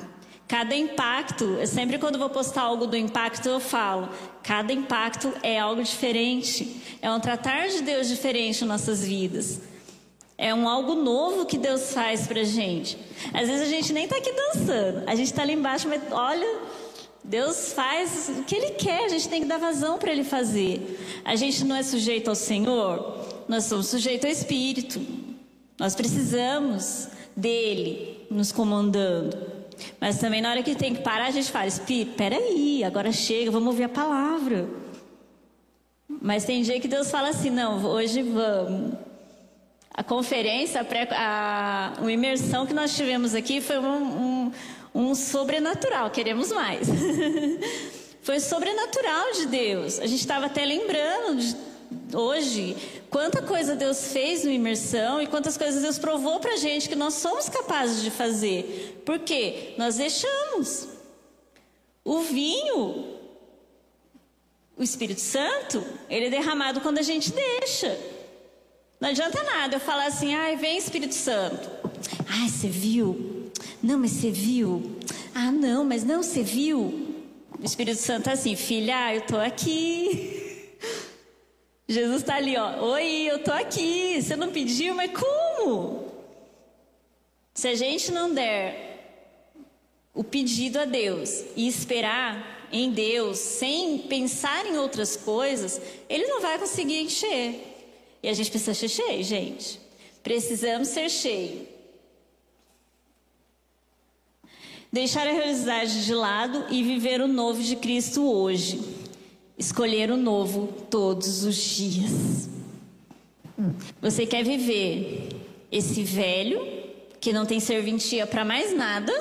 Cada impacto, sempre quando vou postar algo do impacto, eu falo: cada impacto é algo diferente. É um tratar de Deus diferente em nossas vidas. É um algo novo que Deus faz pra gente. Às vezes a gente nem tá aqui dançando, a gente tá ali embaixo, mas olha, Deus faz o que Ele quer, a gente tem que dar vazão para Ele fazer. A gente não é sujeito ao Senhor, nós somos sujeitos ao Espírito. Nós precisamos dele nos comandando. Mas também na hora que tem que parar, a gente fala, Espírito, peraí, agora chega, vamos ouvir a palavra. Mas tem dia que Deus fala assim, não, hoje vamos. A conferência, a, pré, a, a imersão que nós tivemos aqui foi um, um, um sobrenatural, queremos mais. foi sobrenatural de Deus. A gente estava até lembrando de, hoje quanta coisa Deus fez no imersão e quantas coisas Deus provou para gente que nós somos capazes de fazer. Por quê? Nós deixamos. O vinho, o Espírito Santo, ele é derramado quando a gente deixa. Não adianta nada eu falar assim, ai, vem Espírito Santo. Ai, você viu? Não, mas você viu? Ah, não, mas não, você viu? O Espírito Santo é assim, filha, eu tô aqui. Jesus está ali, ó. Oi, eu tô aqui. Você não pediu, mas como? Se a gente não der o pedido a Deus e esperar em Deus sem pensar em outras coisas, ele não vai conseguir encher. E a gente precisa ser cheio, gente. Precisamos ser cheio. Deixar a realidade de lado e viver o novo de Cristo hoje escolher o novo todos os dias. Você quer viver esse velho que não tem serventia para mais nada?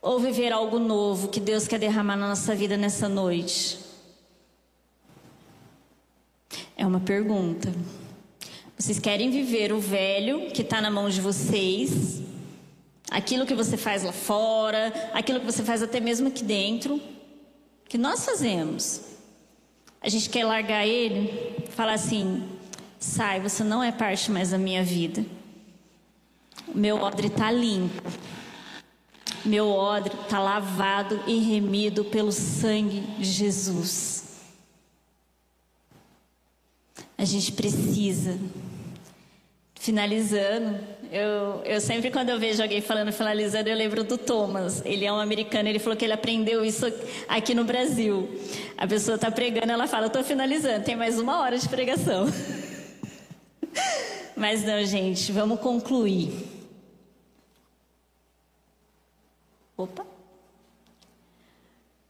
Ou viver algo novo que Deus quer derramar na nossa vida nessa noite? É uma pergunta. Vocês querem viver o velho que está na mão de vocês? Aquilo que você faz lá fora, aquilo que você faz até mesmo aqui dentro? Que nós fazemos. A gente quer largar ele, falar assim: sai, você não é parte mais da minha vida. O meu odre está limpo. Meu odre está lavado e remido pelo sangue de Jesus. A gente precisa. Finalizando, eu, eu sempre, quando eu vejo alguém falando finalizando, eu lembro do Thomas. Ele é um americano, ele falou que ele aprendeu isso aqui no Brasil. A pessoa está pregando, ela fala: estou finalizando, tem mais uma hora de pregação. Mas não, gente, vamos concluir. Opa!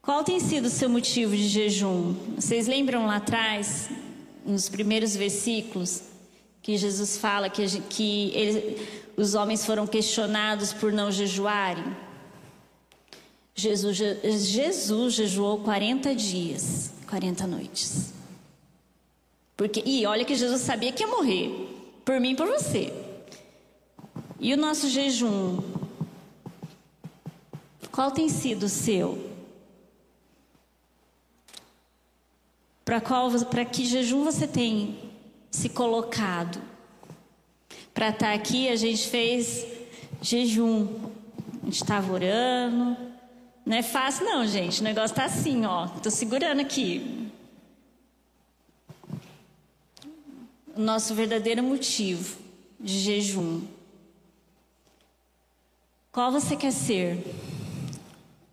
Qual tem sido o seu motivo de jejum? Vocês lembram lá atrás, nos primeiros versículos? Que Jesus fala que, que ele, os homens foram questionados por não jejuarem. Jesus, Jesus jejuou 40 dias, 40 noites. Porque, e olha que Jesus sabia que ia morrer, por mim e por você. E o nosso jejum, qual tem sido o seu? Para qual, para que jejum você tem se colocado. Para estar tá aqui, a gente fez jejum. A gente estava orando. Não é fácil, não, gente. O negócio está assim, ó. Estou segurando aqui. O nosso verdadeiro motivo de jejum. Qual você quer ser?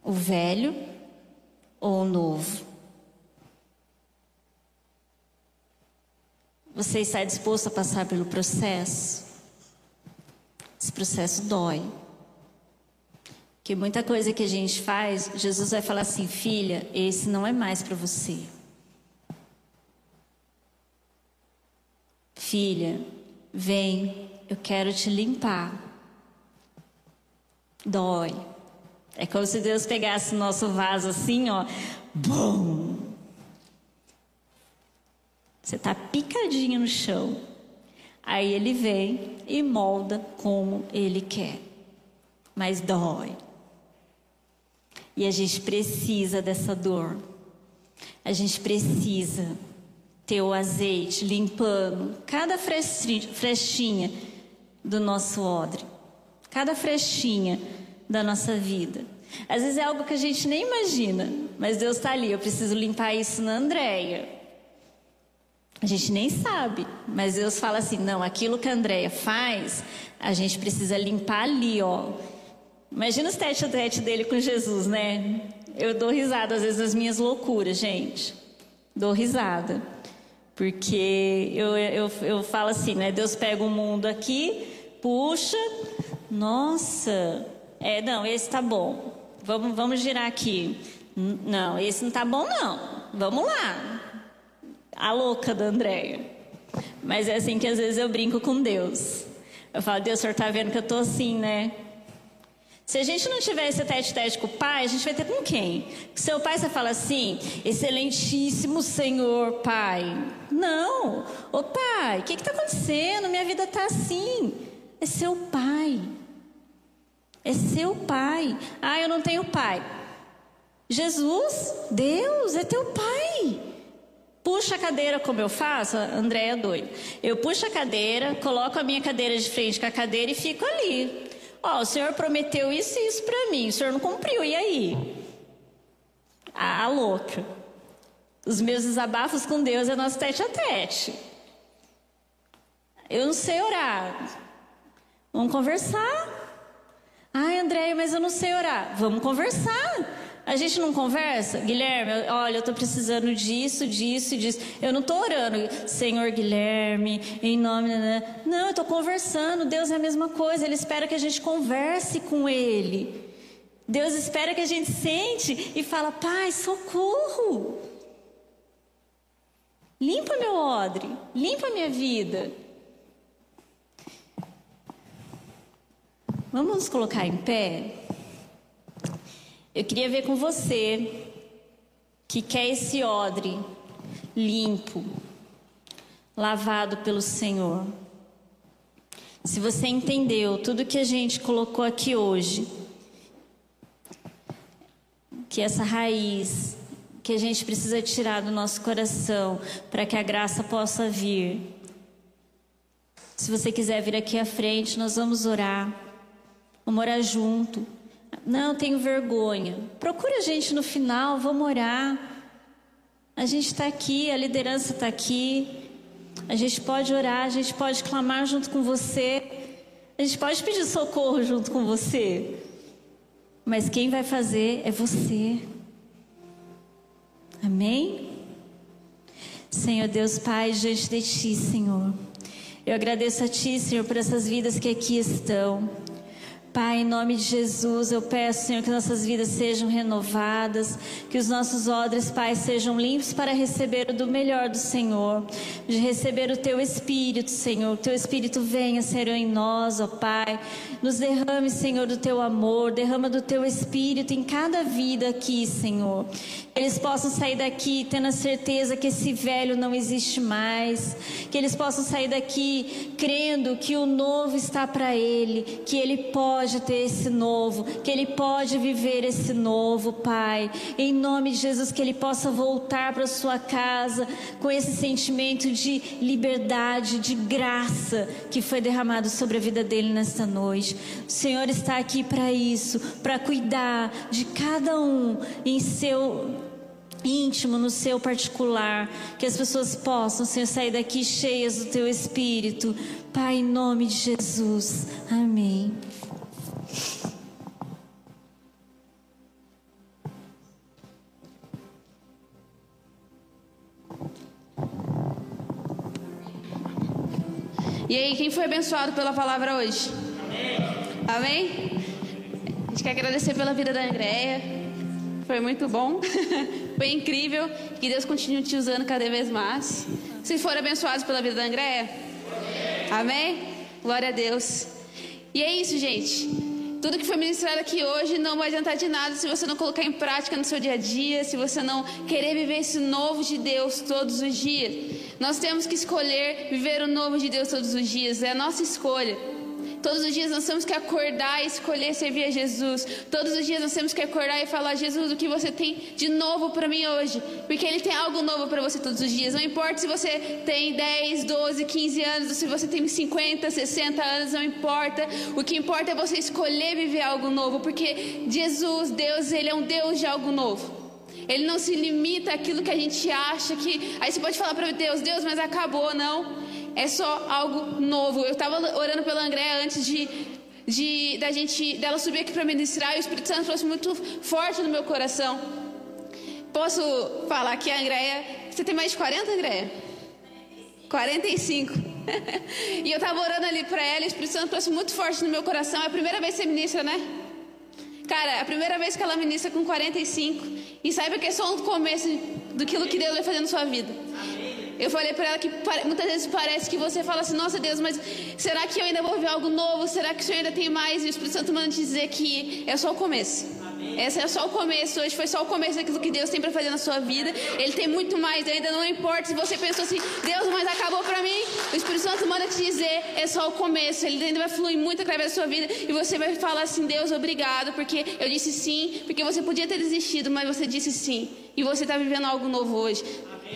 O velho ou o novo? Você está disposto a passar pelo processo? Esse processo dói. Que muita coisa que a gente faz, Jesus vai falar assim: filha, esse não é mais para você. Filha, vem, eu quero te limpar. Dói. É como se Deus pegasse o nosso vaso assim, ó. Bum! Você está picadinho no chão. Aí ele vem e molda como ele quer. Mas dói. E a gente precisa dessa dor. A gente precisa ter o azeite limpando cada frestinha do nosso odre, cada frestinha da nossa vida. Às vezes é algo que a gente nem imagina, mas Deus está ali. Eu preciso limpar isso na Andréia. A gente nem sabe, mas Deus fala assim: não, aquilo que a Andréia faz, a gente precisa limpar ali, ó. Imagina os tete a tete dele com Jesus, né? Eu dou risada às vezes das minhas loucuras, gente. Dou risada. Porque eu, eu, eu falo assim, né? Deus pega o mundo aqui, puxa, nossa, é, não, esse tá bom. Vamos, vamos girar aqui. Não, esse não tá bom, não. Vamos lá. A louca da Andréia. Mas é assim que às vezes eu brinco com Deus. Eu falo, Deus, o senhor tá vendo que eu tô assim, né? Se a gente não tiver esse teste-teste com o pai, a gente vai ter com quem? Seu pai você fala assim, excelentíssimo Senhor Pai. Não, ô pai, o que está acontecendo? Minha vida está assim. É seu pai. É seu pai. Ah, eu não tenho pai. Jesus, Deus, é teu pai. Puxa a cadeira como eu faço, André é doido. Eu puxo a cadeira, coloco a minha cadeira de frente com a cadeira e fico ali. Ó, oh, o senhor prometeu isso e isso para mim, o senhor não cumpriu, e aí? Ah, louca. Os meus desabafos com Deus é nosso tete a tete. Eu não sei orar. Vamos conversar. Ai, Andréia, mas eu não sei orar. Vamos conversar. A gente não conversa? Guilherme, olha, eu estou precisando disso, disso e disso. Eu não estou orando, Senhor Guilherme, em nome. Não, eu estou conversando. Deus é a mesma coisa. Ele espera que a gente converse com Ele. Deus espera que a gente sente e fala: Pai, socorro. Limpa meu odre, limpa minha vida. Vamos nos colocar em pé? Eu queria ver com você que quer esse odre limpo, lavado pelo Senhor. Se você entendeu tudo que a gente colocou aqui hoje, que essa raiz que a gente precisa tirar do nosso coração para que a graça possa vir. Se você quiser vir aqui à frente, nós vamos orar. Vamos orar junto. Não, tenho vergonha. Procura a gente no final, vamos orar. A gente está aqui, a liderança está aqui. A gente pode orar, a gente pode clamar junto com você. A gente pode pedir socorro junto com você. Mas quem vai fazer é você. Amém? Senhor Deus Pai, diante de Ti, Senhor. Eu agradeço a Ti, Senhor, por essas vidas que aqui estão. Pai, em nome de Jesus, eu peço, Senhor, que nossas vidas sejam renovadas, que os nossos odres, Pai, sejam limpos para receber o do melhor do Senhor, de receber o Teu Espírito, Senhor. O Teu Espírito venha, Senhor, em nós, ó Pai. Nos derrame, Senhor, do Teu amor, derrama do Teu Espírito em cada vida aqui, Senhor. Eles possam sair daqui tendo a certeza que esse velho não existe mais, que eles possam sair daqui crendo que o novo está para ele, que ele pode ter esse novo, que ele pode viver esse novo, Pai. Em nome de Jesus, que ele possa voltar para sua casa com esse sentimento de liberdade, de graça que foi derramado sobre a vida dele nesta noite. O Senhor está aqui para isso, para cuidar de cada um em seu íntimo, no seu particular, que as pessoas possam, Senhor, sair daqui cheias do teu espírito. Pai, em nome de Jesus. Amém. E aí, quem foi abençoado pela palavra hoje? Amém? Amém? A gente quer agradecer pela vida da Andréia. Foi muito bom. Foi incrível. Que Deus continue te usando cada vez mais. Vocês foram abençoados pela vida da Andréia? Amém? Glória a Deus. E é isso, gente. Tudo que foi ministrado aqui hoje não vai adiantar de nada se você não colocar em prática no seu dia a dia, se você não querer viver esse novo de Deus todos os dias. Nós temos que escolher viver o novo de Deus todos os dias, é a nossa escolha. Todos os dias nós temos que acordar e escolher servir a Jesus. Todos os dias nós temos que acordar e falar: Jesus, o que você tem de novo para mim hoje? Porque Ele tem algo novo para você todos os dias. Não importa se você tem 10, 12, 15 anos, ou se você tem 50, 60 anos, não importa. O que importa é você escolher viver algo novo. Porque Jesus, Deus, Ele é um Deus de algo novo. Ele não se limita àquilo que a gente acha que. Aí você pode falar para Deus, Deus, mas acabou, não é só algo novo. Eu estava orando pela Andréa antes de, de da gente dela subir aqui para ministrar e o Espírito Santo trouxe muito forte no meu coração. Posso falar que a Andréia, você tem mais de 40, Andréia? 45. e eu estava orando ali para ela e o Espírito Santo trouxe muito forte no meu coração. É a primeira vez que você ministra, né? Cara, é a primeira vez que ela ministra com 45. E saiba que é só um começo do que Deus vai fazer na sua vida. Eu falei para ela que muitas vezes parece que você fala assim: Nossa Deus, mas será que eu ainda vou ver algo novo? Será que o Senhor ainda tem mais? E o Espírito Santo manda te dizer que é só o começo. Esse é só o começo. Hoje foi só o começo daquilo que Deus tem para fazer na sua vida. Ele tem muito mais. Ainda não importa se você pensou assim: Deus, mas acabou para mim. O Espírito Santo manda te dizer: é só o começo. Ele ainda vai fluir muito através da sua vida. E você vai falar assim: Deus, obrigado, porque eu disse sim. Porque você podia ter desistido, mas você disse sim. E você está vivendo algo novo hoje.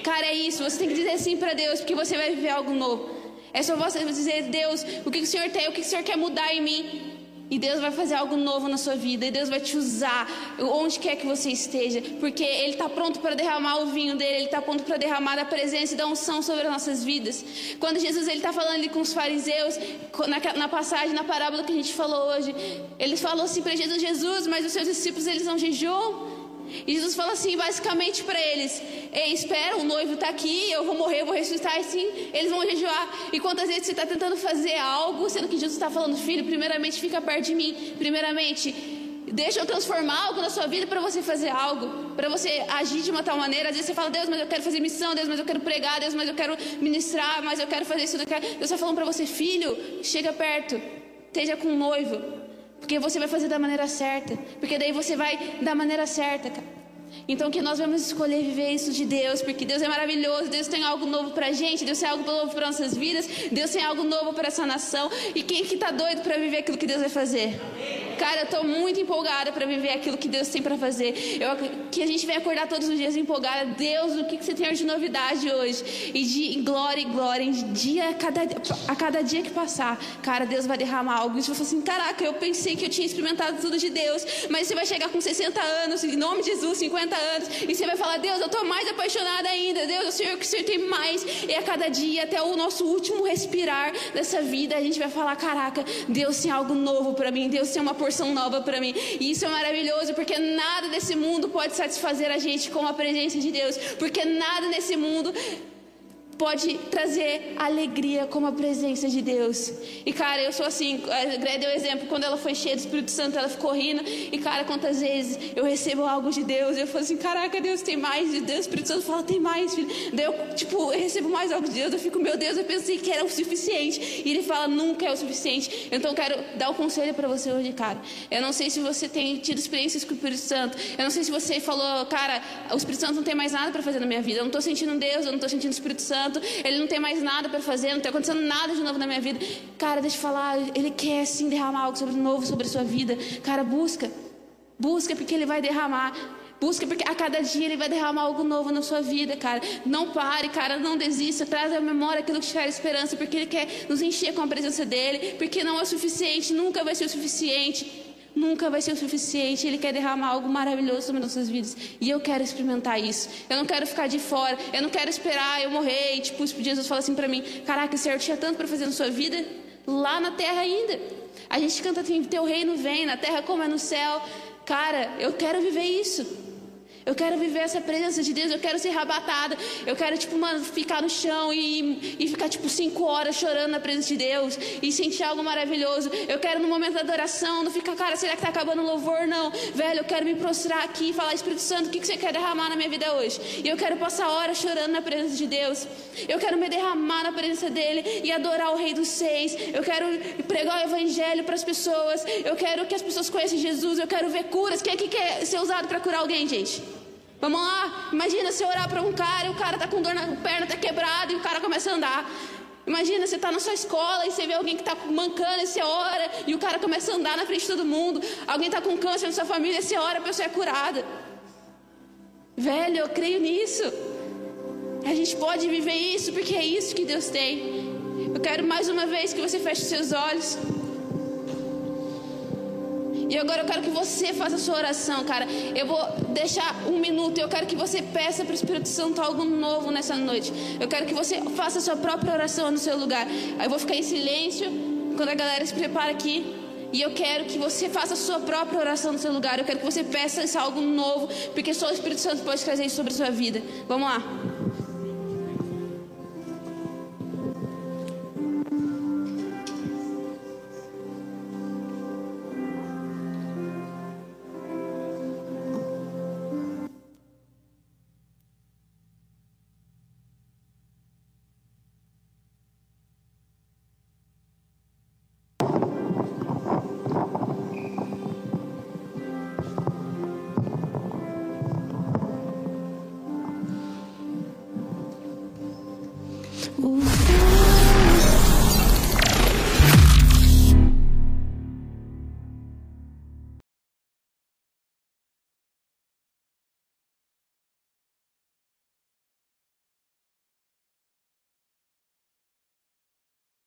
Cara, é isso. Você tem que dizer sim para Deus, porque você vai viver algo novo. É só você dizer, Deus, o que o Senhor tem, o que o Senhor quer mudar em mim. E Deus vai fazer algo novo na sua vida. E Deus vai te usar onde quer que você esteja. Porque Ele está pronto para derramar o vinho dele. Ele está pronto para derramar a presença e da unção sobre as nossas vidas. Quando Jesus está falando ali com os fariseus, na, na, passagem, na parábola que a gente falou hoje, ele falou assim para Jesus: Jesus, mas os seus discípulos eles não jejuam. E Jesus fala assim, basicamente para eles: Ei, espera, o noivo está aqui, eu vou morrer, eu vou ressuscitar, e sim, eles vão jejuar. E quantas vezes você está tentando fazer algo, sendo que Jesus está falando, filho, primeiramente fica perto de mim, primeiramente. Deixa eu transformar algo na sua vida para você fazer algo, para você agir de uma tal maneira. Às vezes você fala, Deus, mas eu quero fazer missão, Deus, mas eu quero pregar, Deus, mas eu quero ministrar, mas eu quero fazer isso. Deus está falando para você, filho, chega perto, esteja com o noivo, porque você vai fazer da maneira certa. Porque daí você vai da maneira certa, cara. Então que nós vamos escolher viver isso de Deus, porque Deus é maravilhoso, Deus tem algo novo pra gente, Deus tem algo novo para nossas vidas, Deus tem algo novo para essa nação. E quem que tá doido para viver aquilo que Deus vai fazer? Cara, eu tô muito empolgada para viver aquilo que Deus tem para fazer. Eu, que a gente vem acordar todos os dias empolgada. Deus, o que, que você tem de novidade hoje? E de glória e glória, em dia a cada, a cada dia que passar, cara, Deus vai derramar algo. E você vai falar assim: caraca, eu pensei que eu tinha experimentado tudo de Deus, mas você vai chegar com 60 anos, em nome de Jesus, 50 anos, e você vai falar: Deus, eu tô mais apaixonada ainda. Deus, o Senhor, que o Senhor tem mais. E a cada dia, até o nosso último respirar dessa vida, a gente vai falar: caraca, Deus tem algo novo para mim, Deus tem uma porção nova para mim. E isso é maravilhoso, porque nada desse mundo pode satisfazer a gente como a presença de Deus, porque nada nesse mundo pode trazer alegria como a presença de Deus. E cara, eu sou assim, a Greg deu exemplo, quando ela foi cheia do Espírito Santo, ela ficou rindo, e cara, quantas vezes eu recebo algo de Deus, eu falo assim, caraca, Deus tem mais, e Deus, o Espírito Santo fala, tem mais, filho. Daí eu, tipo, eu recebo mais algo de Deus, eu fico, meu Deus, eu pensei que era o suficiente. E ele fala, nunca é o suficiente. Então quero dar o um conselho para você hoje, cara. Eu não sei se você tem tido experiências com o Espírito Santo. Eu não sei se você falou, cara, o Espírito Santo não tem mais nada para fazer na minha vida. Eu não estou sentindo Deus, eu não estou sentindo o Espírito Santo. Santo, ele não tem mais nada para fazer, não está acontecendo nada de novo na minha vida. Cara, deixa eu falar, ele quer sim derramar algo sobre novo sobre a sua vida. Cara, busca. Busca porque ele vai derramar. Busca porque a cada dia ele vai derramar algo novo na sua vida, cara. Não pare, cara, não desista. Traz à memória aquilo que te traz esperança, porque ele quer nos encher com a presença dele, porque não é o suficiente, nunca vai ser o suficiente nunca vai ser o suficiente. Ele quer derramar algo maravilhoso sobre nossas vidas. E eu quero experimentar isso. Eu não quero ficar de fora. Eu não quero esperar eu morrer. E, tipo, Jesus fala assim para mim: Caraca, o Senhor tinha tanto para fazer na sua vida, lá na terra ainda. A gente canta assim: Teu reino vem, na terra como é no céu. Cara, eu quero viver isso. Eu quero viver essa presença de Deus, eu quero ser rabatada. Eu quero, tipo, mano, ficar no chão e, e ficar, tipo, cinco horas chorando na presença de Deus e sentir algo maravilhoso. Eu quero, no momento da adoração, não ficar, cara, será que tá acabando o louvor? Não. Velho, eu quero me prostrar aqui e falar, Espírito Santo, o que, que você quer derramar na minha vida hoje? E eu quero passar horas chorando na presença de Deus. Eu quero me derramar na presença dEle e adorar o Rei dos Seis. Eu quero pregar o Evangelho para as pessoas. Eu quero que as pessoas conheçam Jesus. Eu quero ver curas. Quem aqui quer ser usado para curar alguém, gente? Vamos lá? Imagina você orar para um cara e o cara tá com dor na perna, tá quebrado e o cara começa a andar. Imagina você está na sua escola e você vê alguém que está mancando e você ora e o cara começa a andar na frente de todo mundo. Alguém está com câncer na sua família e você ora, a pessoa é curada. Velho, eu creio nisso. A gente pode viver isso porque é isso que Deus tem. Eu quero mais uma vez que você feche seus olhos. E agora eu quero que você faça a sua oração, cara. Eu vou deixar um minuto. Eu quero que você peça para o Espírito Santo algo novo nessa noite. Eu quero que você faça a sua própria oração no seu lugar. Eu vou ficar em silêncio quando a galera se prepara aqui. E eu quero que você faça a sua própria oração no seu lugar. Eu quero que você peça algo novo, porque só o Espírito Santo pode trazer isso sobre a sua vida. Vamos lá.